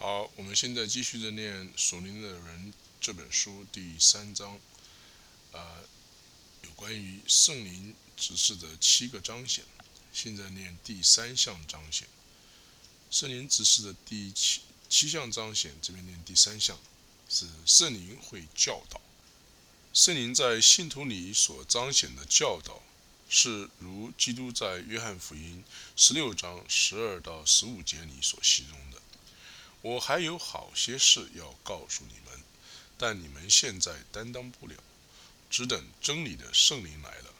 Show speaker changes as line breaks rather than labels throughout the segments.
好，我们现在继续的念《属灵的人》这本书第三章，呃，有关于圣灵指示的七个彰显。现在念第三项彰显，圣灵指示的第七七项彰显，这边念第三项是圣灵会教导。圣灵在信徒里所彰显的教导，是如基督在约翰福音十六章十二到十五节里所形容的。我还有好些事要告诉你们，但你们现在担当不了，只等真理的圣灵来了，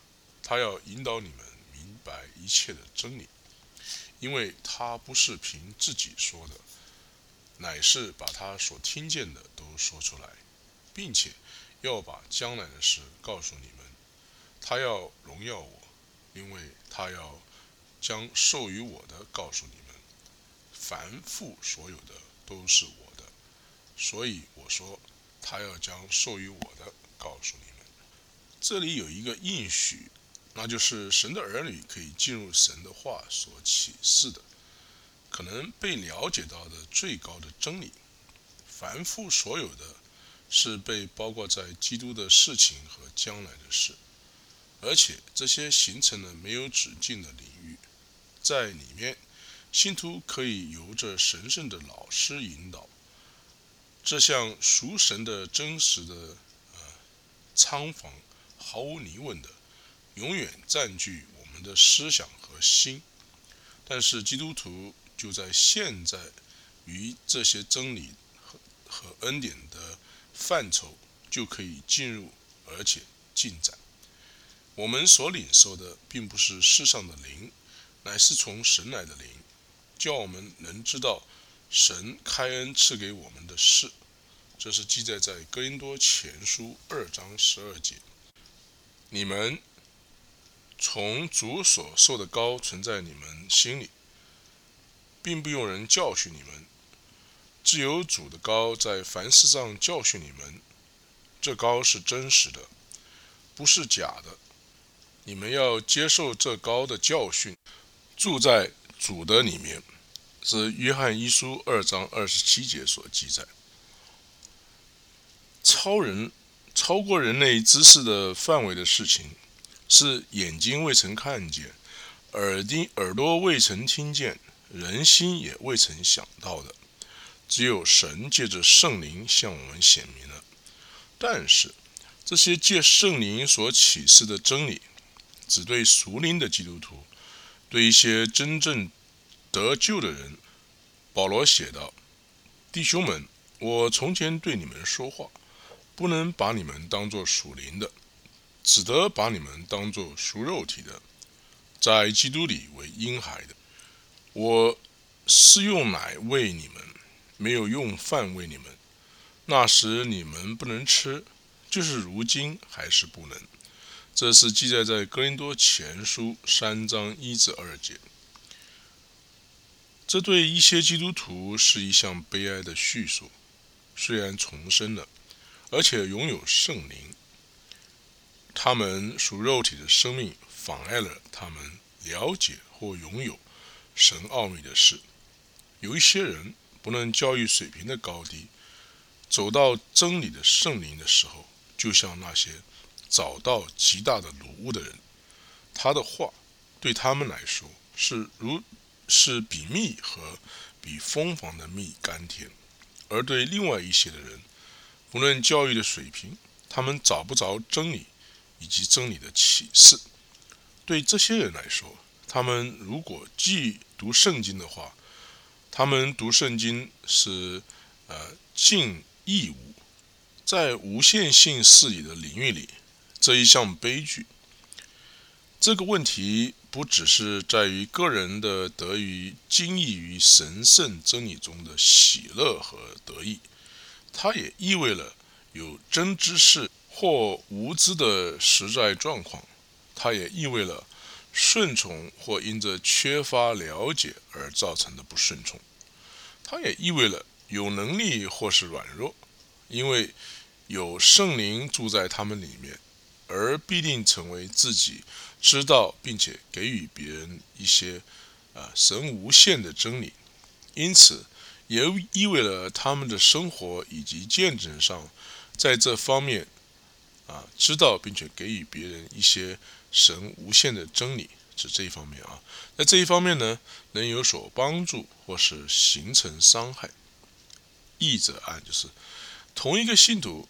他要引导你们明白一切的真理，因为他不是凭自己说的，乃是把他所听见的都说出来，并且要把将来的事告诉你们。他要荣耀我，因为他要将授予我的告诉你们，凡父所有的。都是我的，所以我说，他要将授予我的告诉你们。这里有一个应许，那就是神的儿女可以进入神的话所启示的，可能被了解到的最高的真理。凡夫所有的，是被包括在基督的事情和将来的事，而且这些形成了没有止境的领域，在里面。信徒可以由着神圣的老师引导，这项属神的真实的呃仓房，毫无疑问的，永远占据我们的思想和心。但是基督徒就在现在与这些真理和和恩典的范畴就可以进入，而且进展。我们所领受的并不是世上的灵，乃是从神来的灵。叫我们能知道神开恩赐给我们的事，这是记载在哥林多前书二章十二节。你们从主所受的高存在你们心里，并不用人教训你们，自有主的高在凡事上教训你们。这高是真实的，不是假的。你们要接受这高的教训，住在。主的里面是约翰一书二章二十七节所记载，超人超过人类知识的范围的事情，是眼睛未曾看见，耳钉耳朵未曾听见，人心也未曾想到的，只有神借着圣灵向我们显明了。但是这些借圣灵所启示的真理，只对属灵的基督徒。对一些真正得救的人，保罗写道：“弟兄们，我从前对你们说话，不能把你们当作属灵的，只得把你们当作属肉体的，在基督里为婴孩的。我是用奶喂你们，没有用饭喂你们。那时你们不能吃，就是如今还是不能。”这是记载在哥林多前书三章一至二节。这对一些基督徒是一项悲哀的叙述。虽然重生了，而且拥有圣灵，他们属肉体的生命妨碍了他们了解或拥有神奥秘的事。有一些人不论教育水平的高低，走到真理的圣灵的时候，就像那些。找到极大的鲁物的人，他的话对他们来说是如是比蜜和比蜂房的蜜甘甜；而对另外一些的人，不论教育的水平，他们找不着真理以及真理的启示。对这些人来说，他们如果既读圣经的话，他们读圣经是呃尽义务，在无限性事理的领域里。这一项悲剧，这个问题不只是在于个人的得于精益于神圣真理中的喜乐和得意，它也意味了有真知识或无知的实在状况，它也意味了顺从或因着缺乏了解而造成的不顺从，它也意味了有能力或是软弱，因为有圣灵住在他们里面。而必定成为自己知道并且给予别人一些啊神无限的真理，因此也意味了他们的生活以及见证上，在这方面啊，知道并且给予别人一些神无限的真理，是这一方面啊。在这一方面呢，能有所帮助或是形成伤害。译者啊就是同一个信徒。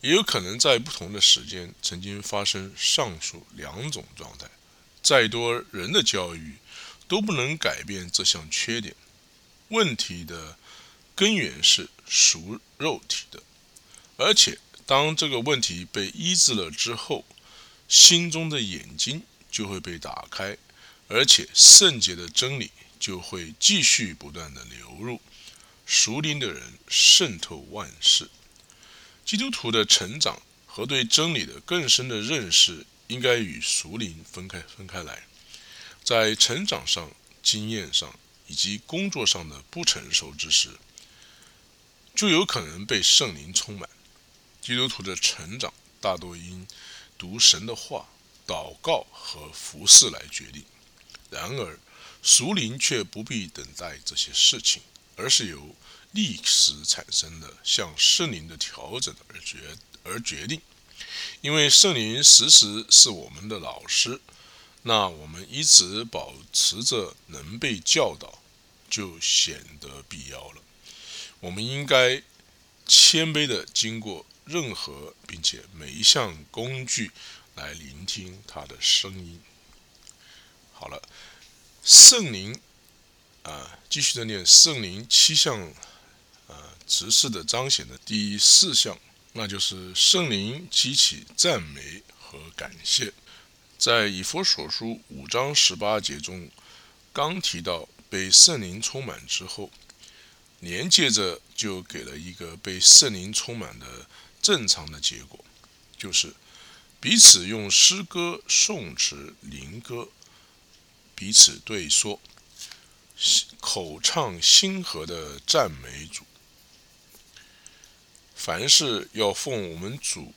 也有可能在不同的时间曾经发生上述两种状态。再多人的教育都不能改变这项缺点。问题的根源是属肉体的，而且当这个问题被医治了之后，心中的眼睛就会被打开，而且圣洁的真理就会继续不断的流入。属灵的人渗透万事。基督徒的成长和对真理的更深的认识，应该与熟灵分开分开来。在成长上、经验上以及工作上的不成熟之时，就有可能被圣灵充满。基督徒的成长大多因读神的话、祷告和服侍来决定。然而，熟灵却不必等待这些事情，而是由。历史产生的向圣灵的调整而决而决定，因为圣灵时时是我们的老师，那我们一直保持着能被教导，就显得必要了。我们应该谦卑的经过任何并且每一项工具来聆听他的声音。好了，圣灵啊，继续的念圣灵七项。直视的彰显的第四项，那就是圣灵激起赞美和感谢。在以弗所书五章十八节中，刚提到被圣灵充满之后，连接着就给了一个被圣灵充满的正常的结果，就是彼此用诗歌、颂词、灵歌彼此对说，口唱心和的赞美主。凡事要奉我们主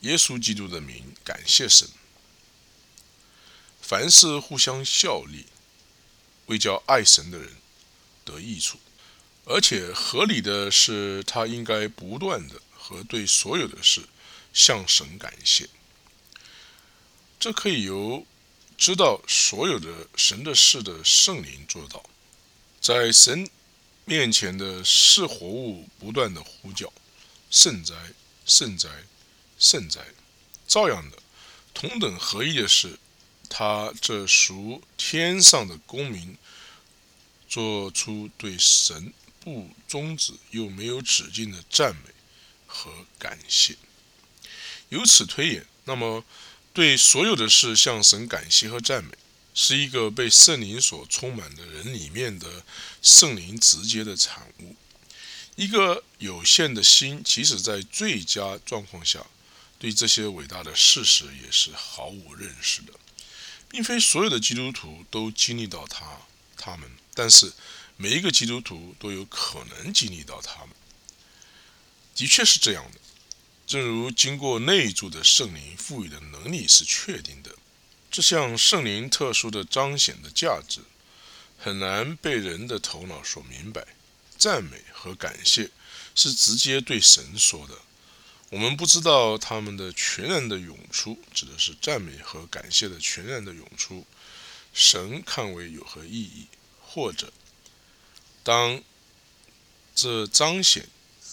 耶稣基督的名感谢神。凡事互相效力，为叫爱神的人得益处。而且合理的是，他应该不断的和对所有的事向神感谢。这可以由知道所有的神的事的圣灵做到，在神面前的是活物不断的呼叫。圣哉，圣哉，圣哉！照样的，同等合一的是，他这属天上的公民，做出对神不终止又没有止境的赞美和感谢。由此推演，那么对所有的事向神感谢和赞美，是一个被圣灵所充满的人里面的圣灵直接的产物。一个有限的心，即使在最佳状况下，对这些伟大的事实也是毫无认识的，并非所有的基督徒都经历到他他们，但是每一个基督徒都有可能经历到他们。的确是这样的，正如经过内住的圣灵赋予的能力是确定的，这项圣灵特殊的彰显的价值，很难被人的头脑所明白。赞美和感谢是直接对神说的。我们不知道他们的全然的涌出，指的是赞美和感谢的全然的涌出，神看为有何意义？或者，当这彰显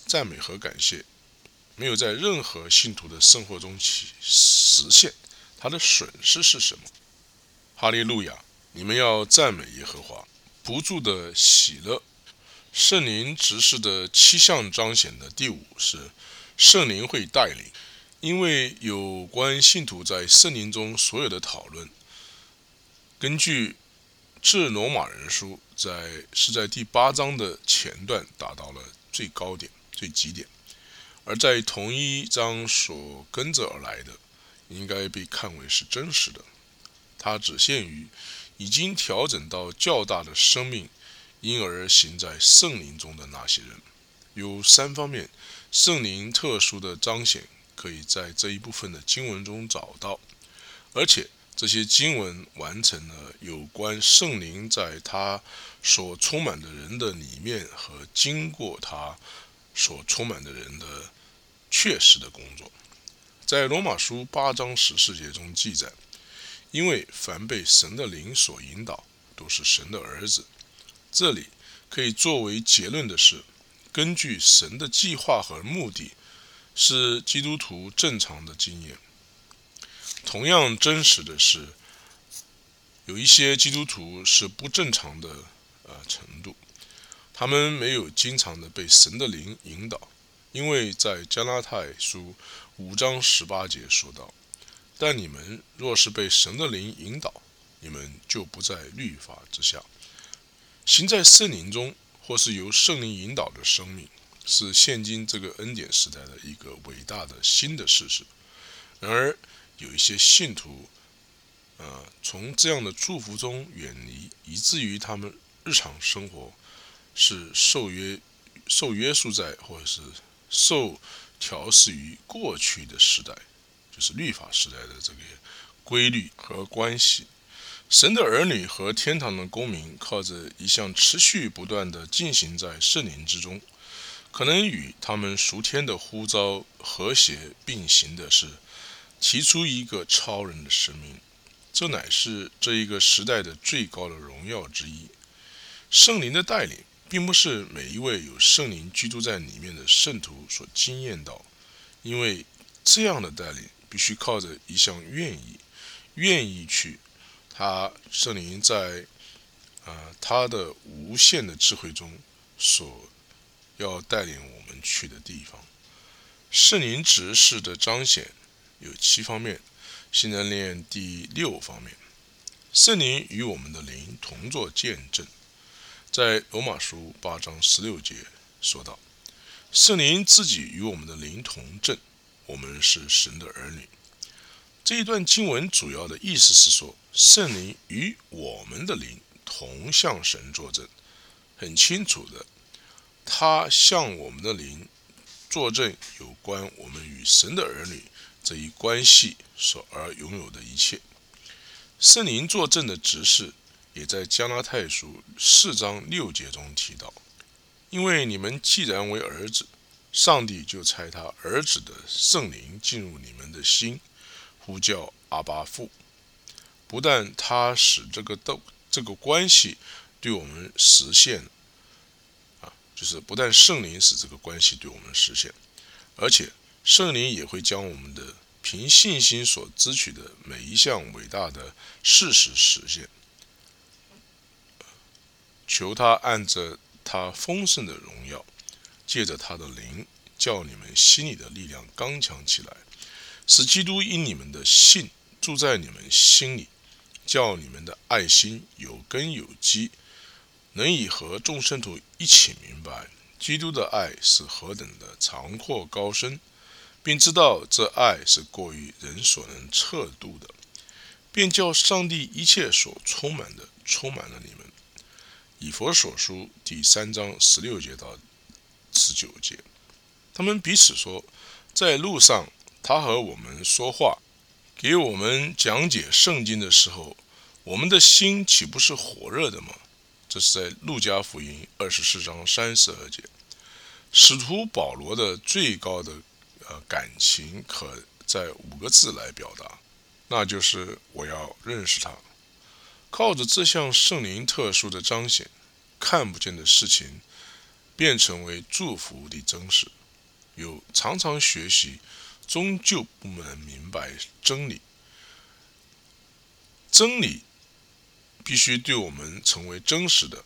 赞美和感谢没有在任何信徒的生活中起实现，它的损失是什么？哈利路亚！你们要赞美耶和华，不住的喜乐。圣灵执事的七项彰显的第五是圣灵会带领，因为有关信徒在圣灵中所有的讨论，根据致罗马人书在是在第八章的前段达到了最高点、最极点，而在同一章所跟着而来的，应该被看为是真实的，它只限于已经调整到较大的生命。因而行在圣灵中的那些人，有三方面圣灵特殊的彰显，可以在这一部分的经文中找到。而且这些经文完成了有关圣灵在他所充满的人的里面和经过他所充满的人的确实的工作。在罗马书八章十四节中记载：“因为凡被神的灵所引导，都是神的儿子。”这里可以作为结论的是，根据神的计划和目的，是基督徒正常的经验。同样真实的是，有一些基督徒是不正常的呃程度，他们没有经常的被神的灵引导，因为在加拉太书五章十八节说道：“但你们若是被神的灵引导，你们就不在律法之下。行在圣灵中，或是由圣灵引导的生命，是现今这个恩典时代的一个伟大的新的事实。然而，有一些信徒，呃，从这样的祝福中远离，以至于他们日常生活是受约、受约束在，或者是受调试于过去的时代，就是律法时代的这个规律和关系。神的儿女和天堂的公民，靠着一项持续不断的进行在圣灵之中，可能与他们属天的呼召和谐并行的是。提出一个超人的使命，这乃是这一个时代的最高的荣耀之一。圣灵的带领，并不是每一位有圣灵居住在里面的圣徒所经验到，因为这样的带领必须靠着一项愿意，愿意去。他圣灵在呃他的无限的智慧中所要带领我们去的地方，圣灵指示的彰显。有七方面，现在念第六方面。圣灵与我们的灵同作见证，在罗马书八章十六节说道：“圣灵自己与我们的灵同证，我们是神的儿女。”这一段经文主要的意思是说，圣灵与我们的灵同向神作证，很清楚的，他向我们的灵作证有关我们与神的儿女。这一关系所而拥有的一切，圣灵作证的执事，也在加拉太书四章六节中提到。因为你们既然为儿子，上帝就差他儿子的圣灵进入你们的心，呼叫阿巴父。不但他使这个斗这个关系对我们实现，啊，就是不但圣灵使这个关系对我们实现，而且。圣灵也会将我们的凭信心所支取的每一项伟大的事实实现。求他按着他丰盛的荣耀，借着他的灵，叫你们心里的力量刚强起来，使基督因你们的信住在你们心里，叫你们的爱心有根有基，能以和众圣徒一起明白基督的爱是何等的长阔高深。并知道这爱是过于人所能测度的，便叫上帝一切所充满的充满了你们。以佛所书第三章十六节到十九节，他们彼此说，在路上他和我们说话，给我们讲解圣经的时候，我们的心岂不是火热的吗？这是在路加福音二十四章三十二节，使徒保罗的最高的。呃，感情可在五个字来表达，那就是我要认识他。靠着这项圣灵特殊的彰显，看不见的事情变成为祝福的真实。有常常学习，终究不能明白真理。真理必须对我们成为真实的。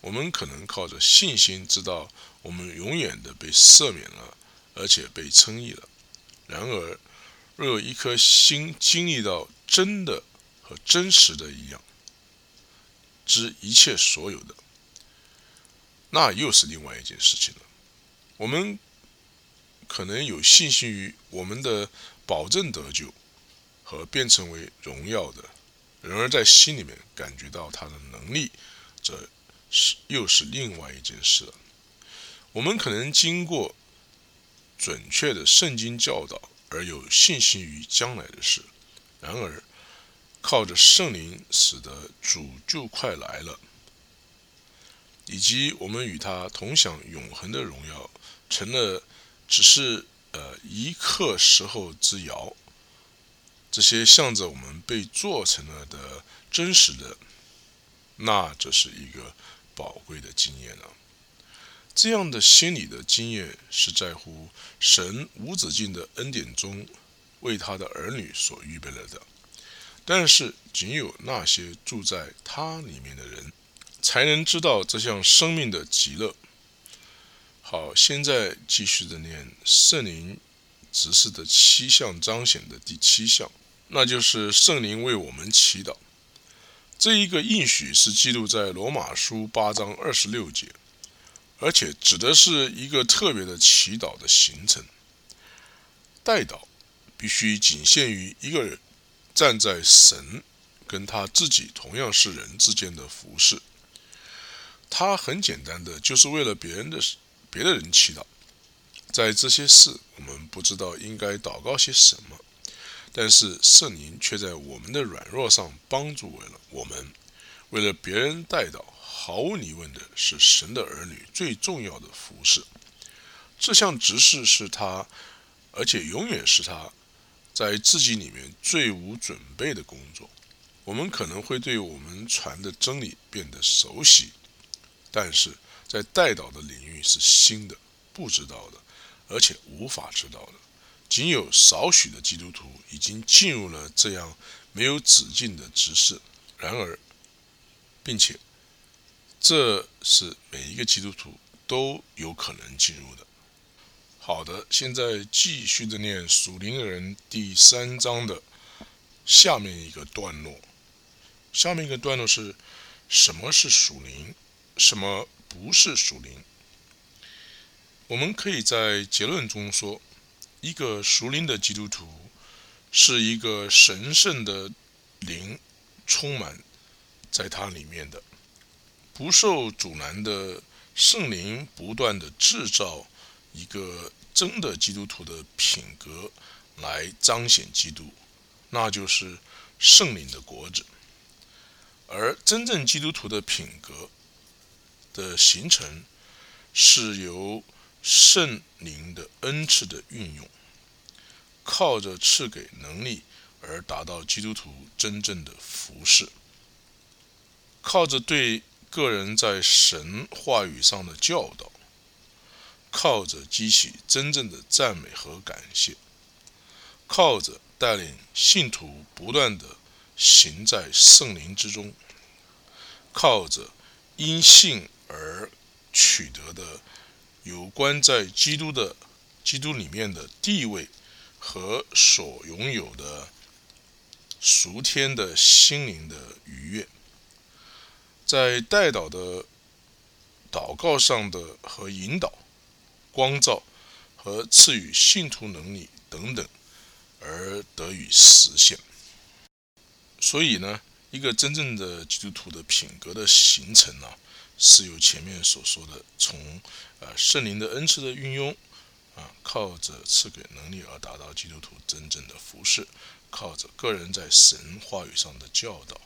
我们可能靠着信心知道，我们永远的被赦免了。而且被称义了。然而，若有一颗心经历到真的和真实的一样，知一切所有的，那又是另外一件事情了。我们可能有信心于我们的保证得救和变成为荣耀的，然而在心里面感觉到他的能力，这是又是另外一件事了。我们可能经过。准确的圣经教导，而有信心于将来的事。然而，靠着圣灵使得主就快来了，以及我们与他同享永恒的荣耀，成了只是呃一刻时候之遥。这些向着我们被做成了的真实的，那这是一个宝贵的经验啊！这样的心理的经验是在乎神无止境的恩典中为他的儿女所预备了的。但是，仅有那些住在他里面的人，才能知道这项生命的极乐。好，现在继续的念圣灵指示的七项彰显的第七项。那就是圣灵为我们祈祷，这一个应许是记录在罗马书八章二十六节，而且指的是一个特别的祈祷的形成。代祷必须仅限于一个人站在神跟他自己同样是人之间的服饰。他很简单的就是为了别人的别的人祈祷，在这些事我们不知道应该祷告些什么。但是圣灵却在我们的软弱上帮助为了我们，为了别人带到，毫无疑问的是神的儿女最重要的服饰。这项执事是他，而且永远是他，在自己里面最无准备的工作。我们可能会对我们传的真理变得熟悉，但是在带导的领域是新的、不知道的，而且无法知道的。仅有少许的基督徒已经进入了这样没有止境的执事，然而，并且这是每一个基督徒都有可能进入的。好的，现在继续的念属灵的人第三章的下面一个段落。下面一个段落是什么是属灵，什么不是属灵？我们可以在结论中说。一个属灵的基督徒，是一个神圣的灵充满在他里面的，不受阻拦的圣灵不断的制造一个真的基督徒的品格来彰显基督，那就是圣灵的国子。而真正基督徒的品格的形成，是由圣灵的恩赐的运用。靠着赐给能力而达到基督徒真正的服饰，靠着对个人在神话语上的教导，靠着激起真正的赞美和感谢，靠着带领信徒不断的行在圣灵之中，靠着因信而取得的有关在基督的基督里面的地位。和所拥有的赎天的心灵的愉悦，在代祷的祷告上的和引导、光照和赐予信徒能力等等，而得以实现。所以呢，一个真正的基督徒的品格的形成呢，是由前面所说的从呃圣灵的恩赐的运用。啊，靠着赐给能力而达到基督徒真正的服饰，靠着个人在神话语上的教导，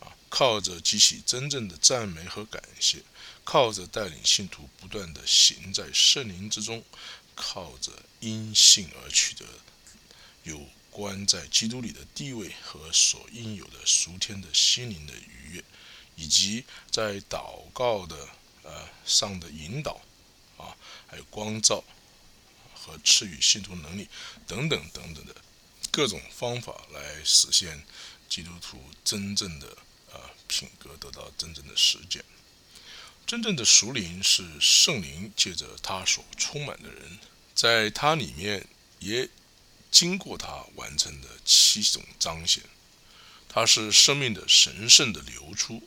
啊，靠着激起真正的赞美和感谢，靠着带领信徒不断的行在圣灵之中，靠着因信而取得有关在基督里的地位和所应有的赎天的心灵的愉悦，以及在祷告的呃上的引导，啊，还有光照。和赐予信徒能力等等等等的各种方法来实现基督徒真正的呃品格得到真正的实践。真正的属灵是圣灵借着他所充满的人，在他里面也经过他完成的七种彰显。它是生命的神圣的流出，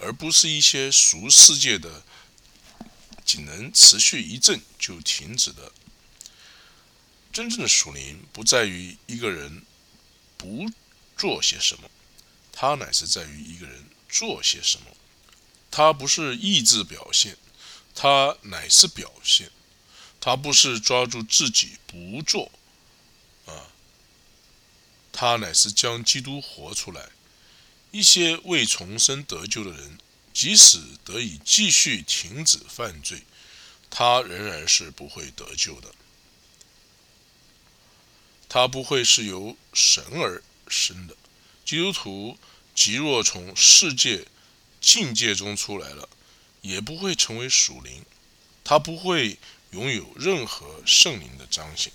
而不是一些俗世界的仅能持续一阵就停止的。真正的属灵不在于一个人不做些什么，它乃是在于一个人做些什么。它不是意志表现，它乃是表现。它不是抓住自己不做，啊，他乃是将基督活出来。一些未重生得救的人，即使得以继续停止犯罪，他仍然是不会得救的。他不会是由神而生的。基督徒即若从世界境界中出来了，也不会成为属灵。他不会拥有任何圣灵的彰显。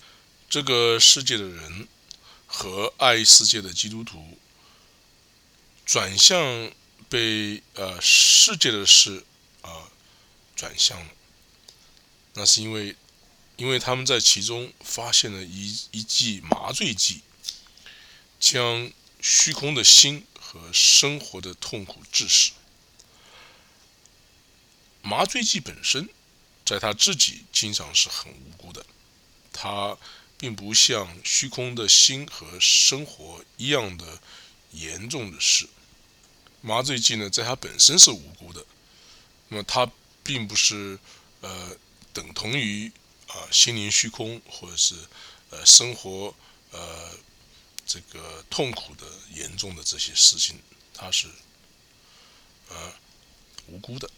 这个世界的人和爱世界的基督徒。转向被呃世界的事啊转向了，那是因为因为他们在其中发现了一一剂麻醉剂，将虚空的心和生活的痛苦致死。麻醉剂本身在他自己经常是很无辜的，他并不像虚空的心和生活一样的。严重的事，麻醉剂呢，在它本身是无辜的，那么它并不是呃等同于啊心灵虚空或者是呃生活呃这个痛苦的严重的这些事情，它是呃无辜的。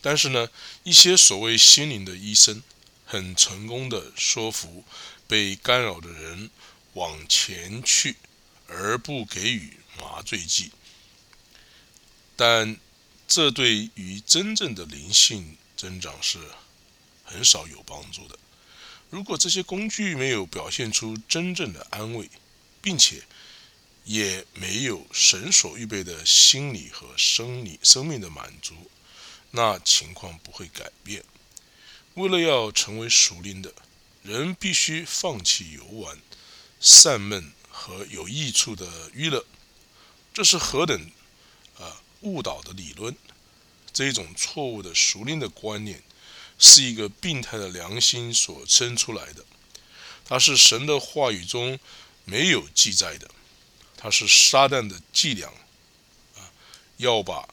但是呢，一些所谓心灵的医生，很成功的说服被干扰的人往前去。而不给予麻醉剂，但这对于真正的灵性增长是很少有帮助的。如果这些工具没有表现出真正的安慰，并且也没有神所预备的心理和生理生命的满足，那情况不会改变。为了要成为熟灵的人，必须放弃游玩、散闷。和有益处的娱乐，这是何等啊误导的理论！这一种错误的熟练的观念，是一个病态的良心所生出来的。它是神的话语中没有记载的，它是撒旦的伎俩啊！要把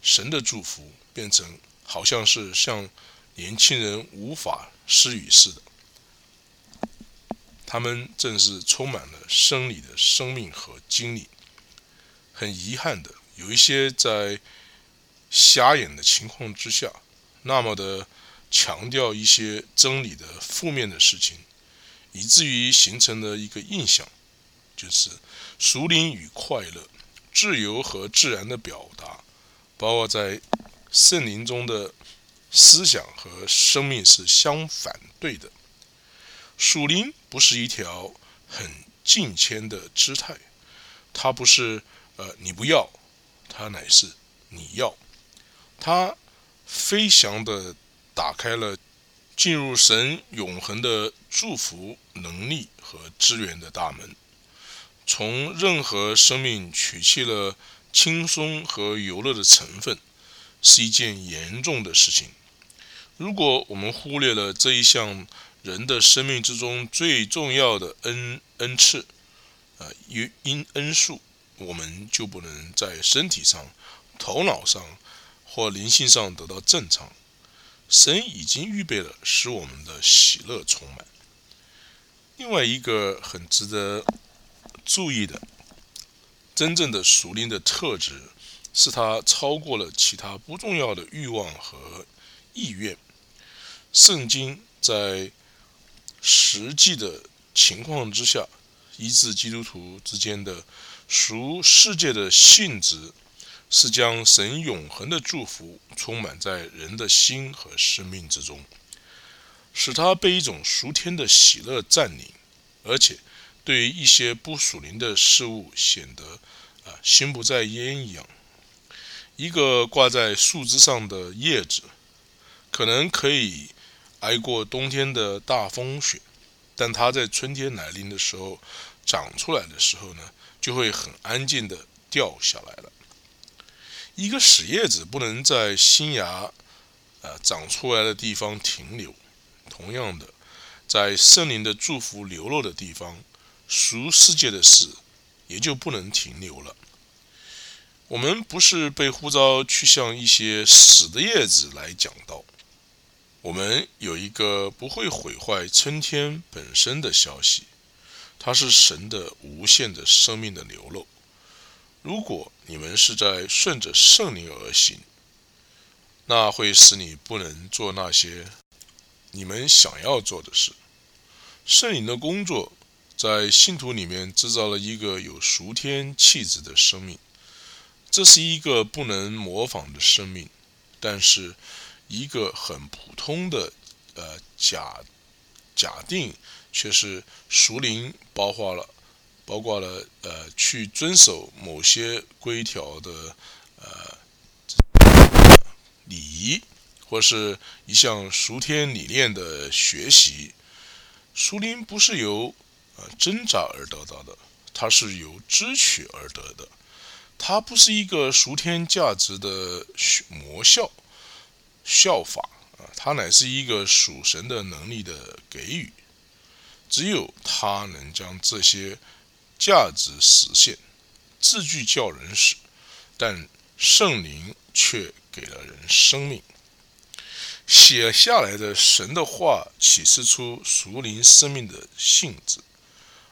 神的祝福变成好像是像年轻人无法施予似的。他们正是充满了生理的生命和经历。很遗憾的，有一些在瞎眼的情况之下，那么的强调一些真理的负面的事情，以至于形成了一个印象，就是属灵与快乐、自由和自然的表达，包括在圣灵中的思想和生命是相反对的。属灵不是一条很近谦的姿态，它不是呃你不要，它乃是你要，它飞翔的打开了进入神永恒的祝福能力和资源的大门，从任何生命取去了轻松和游乐的成分，是一件严重的事情。如果我们忽略了这一项，人的生命之中最重要的恩恩赐，啊，因因恩数，我们就不能在身体上、头脑上或灵性上得到正常。神已经预备了使我们的喜乐充满。另外一个很值得注意的，真正的属灵的特质，是它超过了其他不重要的欲望和意愿。圣经在实际的情况之下，一致基督徒之间的属世界的性质，是将神永恒的祝福充满在人的心和生命之中，使他被一种属天的喜乐占领，而且对于一些不属灵的事物显得啊心不在焉一样。一个挂在树枝上的叶子，可能可以。挨过冬天的大风雪，但它在春天来临的时候长出来的时候呢，就会很安静的掉下来了。一个死叶子不能在新芽呃长出来的地方停留，同样的，在圣灵的祝福流落的地方，俗世界的事也就不能停留了。我们不是被呼召去向一些死的叶子来讲道。我们有一个不会毁坏春天本身的消息，它是神的无限的生命的流露。如果你们是在顺着圣灵而行，那会使你不能做那些你们想要做的事。圣灵的工作在信徒里面制造了一个有属天气质的生命，这是一个不能模仿的生命，但是一个很普通的呃假假定却是熟灵包括了。包括了呃，去遵守某些规条的呃礼仪，或是一项熟天理念的学习。熟灵不是由呃挣扎而得到的，它是由知取而得的。它不是一个熟天价值的模效效法啊，它乃是一个属神的能力的给予。只有他能将这些。价值实现，字句叫人死，但圣灵却给了人生命。写下来的神的话启示出属灵生命的性质，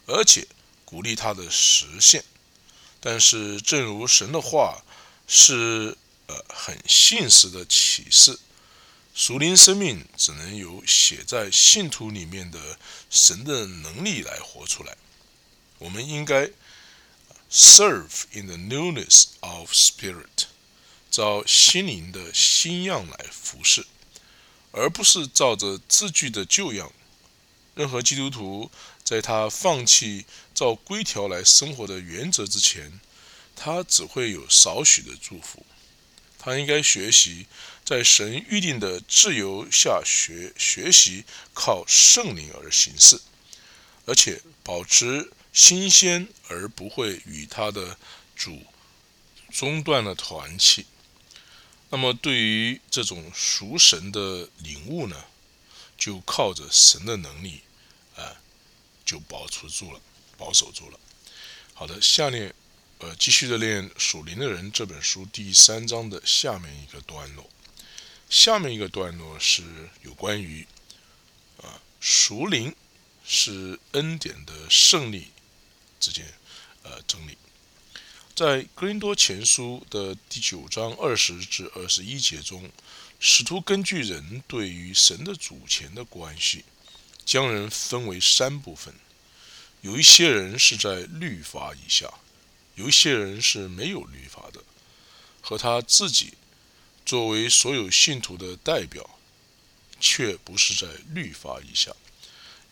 而且鼓励它的实现。但是，正如神的话是呃很现实的启示，属灵生命只能由写在信徒里面的神的能力来活出来。我们应该 serve in the newness of spirit，照心灵的新样来服侍，而不是照着字句的旧样。任何基督徒在他放弃照规条来生活的原则之前，他只会有少许的祝福。他应该学习在神预定的自由下学学习靠圣灵而行事，而且保持。新鲜而不会与他的主中断了团契。那么，对于这种属神的领悟呢，就靠着神的能力，啊，就保持住了，保守住了。好的，下面呃，继续的练《属灵的人》这本书第三章的下面一个段落。下面一个段落是有关于啊，属灵是恩典的胜利。之间，呃，整理在格林多前书的第九章二十至二十一节中，使徒根据人对于神的主权的关系，将人分为三部分。有一些人是在律法以下，有一些人是没有律法的，和他自己作为所有信徒的代表，却不是在律法以下。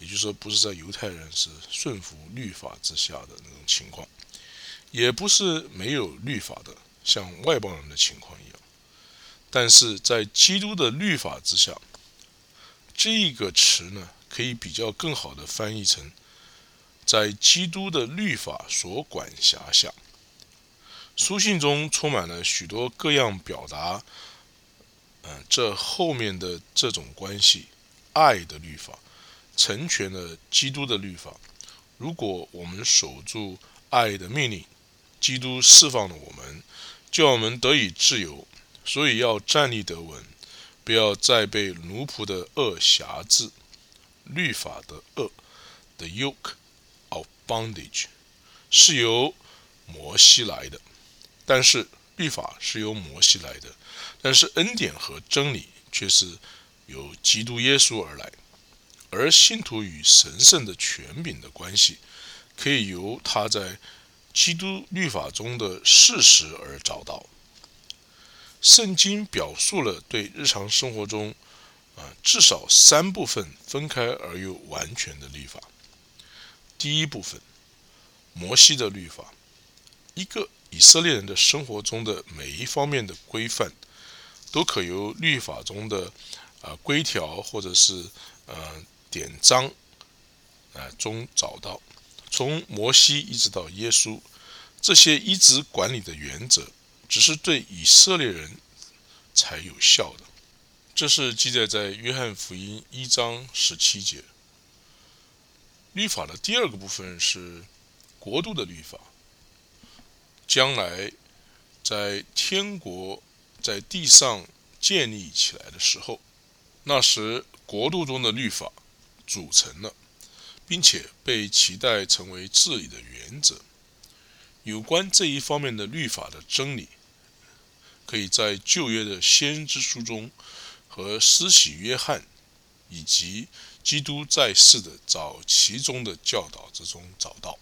也就是说，不是在犹太人是顺服律法之下的那种情况，也不是没有律法的，像外邦人的情况一样。但是在基督的律法之下，这个词呢，可以比较更好的翻译成，在基督的律法所管辖下。书信中充满了许多各样表达，嗯，这后面的这种关系，爱的律法。成全了基督的律法。如果我们守住爱的命令，基督释放了我们，叫我们得以自由。所以要站立得稳，不要再被奴仆的恶辖制。律法的恶，the yoke of bondage，是由摩西来的。但是律法是由摩西来的，但是恩典和真理却是由基督耶稣而来。而信徒与神圣的权柄的关系，可以由他在基督律法中的事实而找到。圣经表述了对日常生活中啊至少三部分分开而又完全的律法。第一部分，摩西的律法，一个以色列人的生活中的每一方面的规范，都可由律法中的啊规条或者是呃。典章，啊中找到，从摩西一直到耶稣，这些一直管理的原则，只是对以色列人才有效的。这是记载在约翰福音一章十七节。律法的第二个部分是国度的律法，将来在天国在地上建立起来的时候，那时国度中的律法。组成了，并且被期待成为治理的原则。有关这一方面的律法的真理，可以在旧约的先知书中和施洗约翰以及基督在世的早期中的教导之中找到。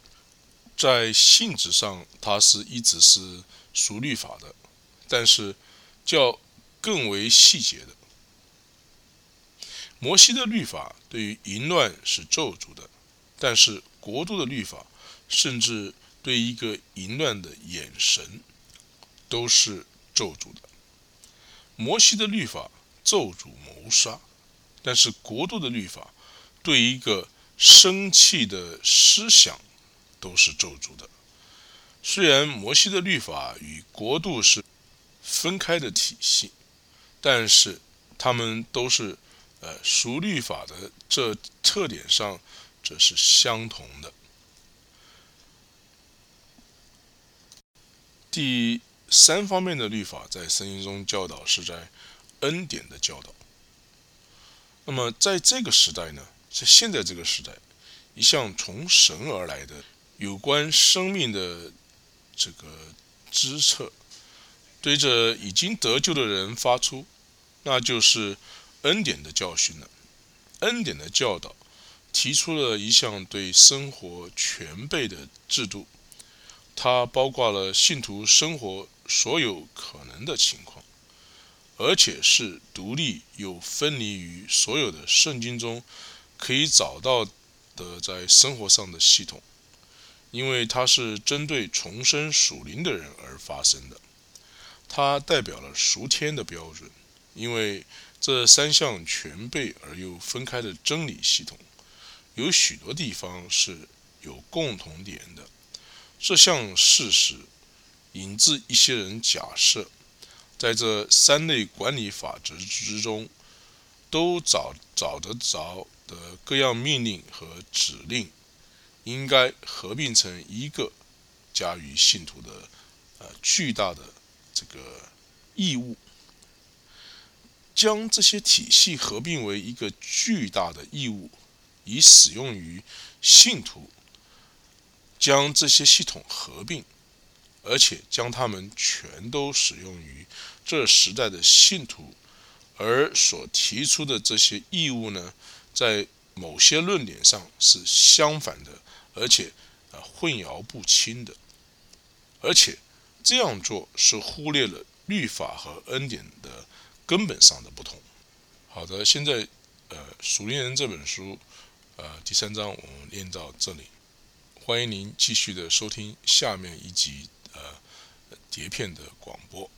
在性质上，它是一直是属律法的，但是较更为细节的。摩西的律法对于淫乱是咒诅的，但是国度的律法甚至。对一个淫乱的眼神，都是咒诅的。摩西的律法咒诅谋杀，但是国度的律法对一个生气的思想都是咒诅的。虽然摩西的律法与国度是分开的体系，但是他们都是呃熟律法的这特点上，这是相同的。第三方面的律法在圣经中教导是在恩典的教导。那么在这个时代呢，在现在这个时代，一项从神而来的有关生命的这个知策，对着已经得救的人发出，那就是恩典的教训了。恩典的教导提出了一项对生活全备的制度。它包括了信徒生活所有可能的情况，而且是独立又分离于所有的圣经中可以找到的在生活上的系统，因为它是针对重生属灵的人而发生的。它代表了赎天的标准，因为这三项全备而又分开的真理系统，有许多地方是有共同点的。这项事实引致一些人假设，在这三类管理法则之中，都找找得着的各样命令和指令，应该合并成一个加于信徒的呃巨大的这个义务，将这些体系合并为一个巨大的义务，以使用于信徒。将这些系统合并，而且将它们全都使用于这时代的信徒，而所提出的这些义务呢，在某些论点上是相反的，而且啊混淆不清的，而且这样做是忽略了律法和恩典的根本上的不同。好的，现在呃《属灵人》这本书呃第三章我们念到这里。欢迎您继续的收听下面一集呃碟片的广播。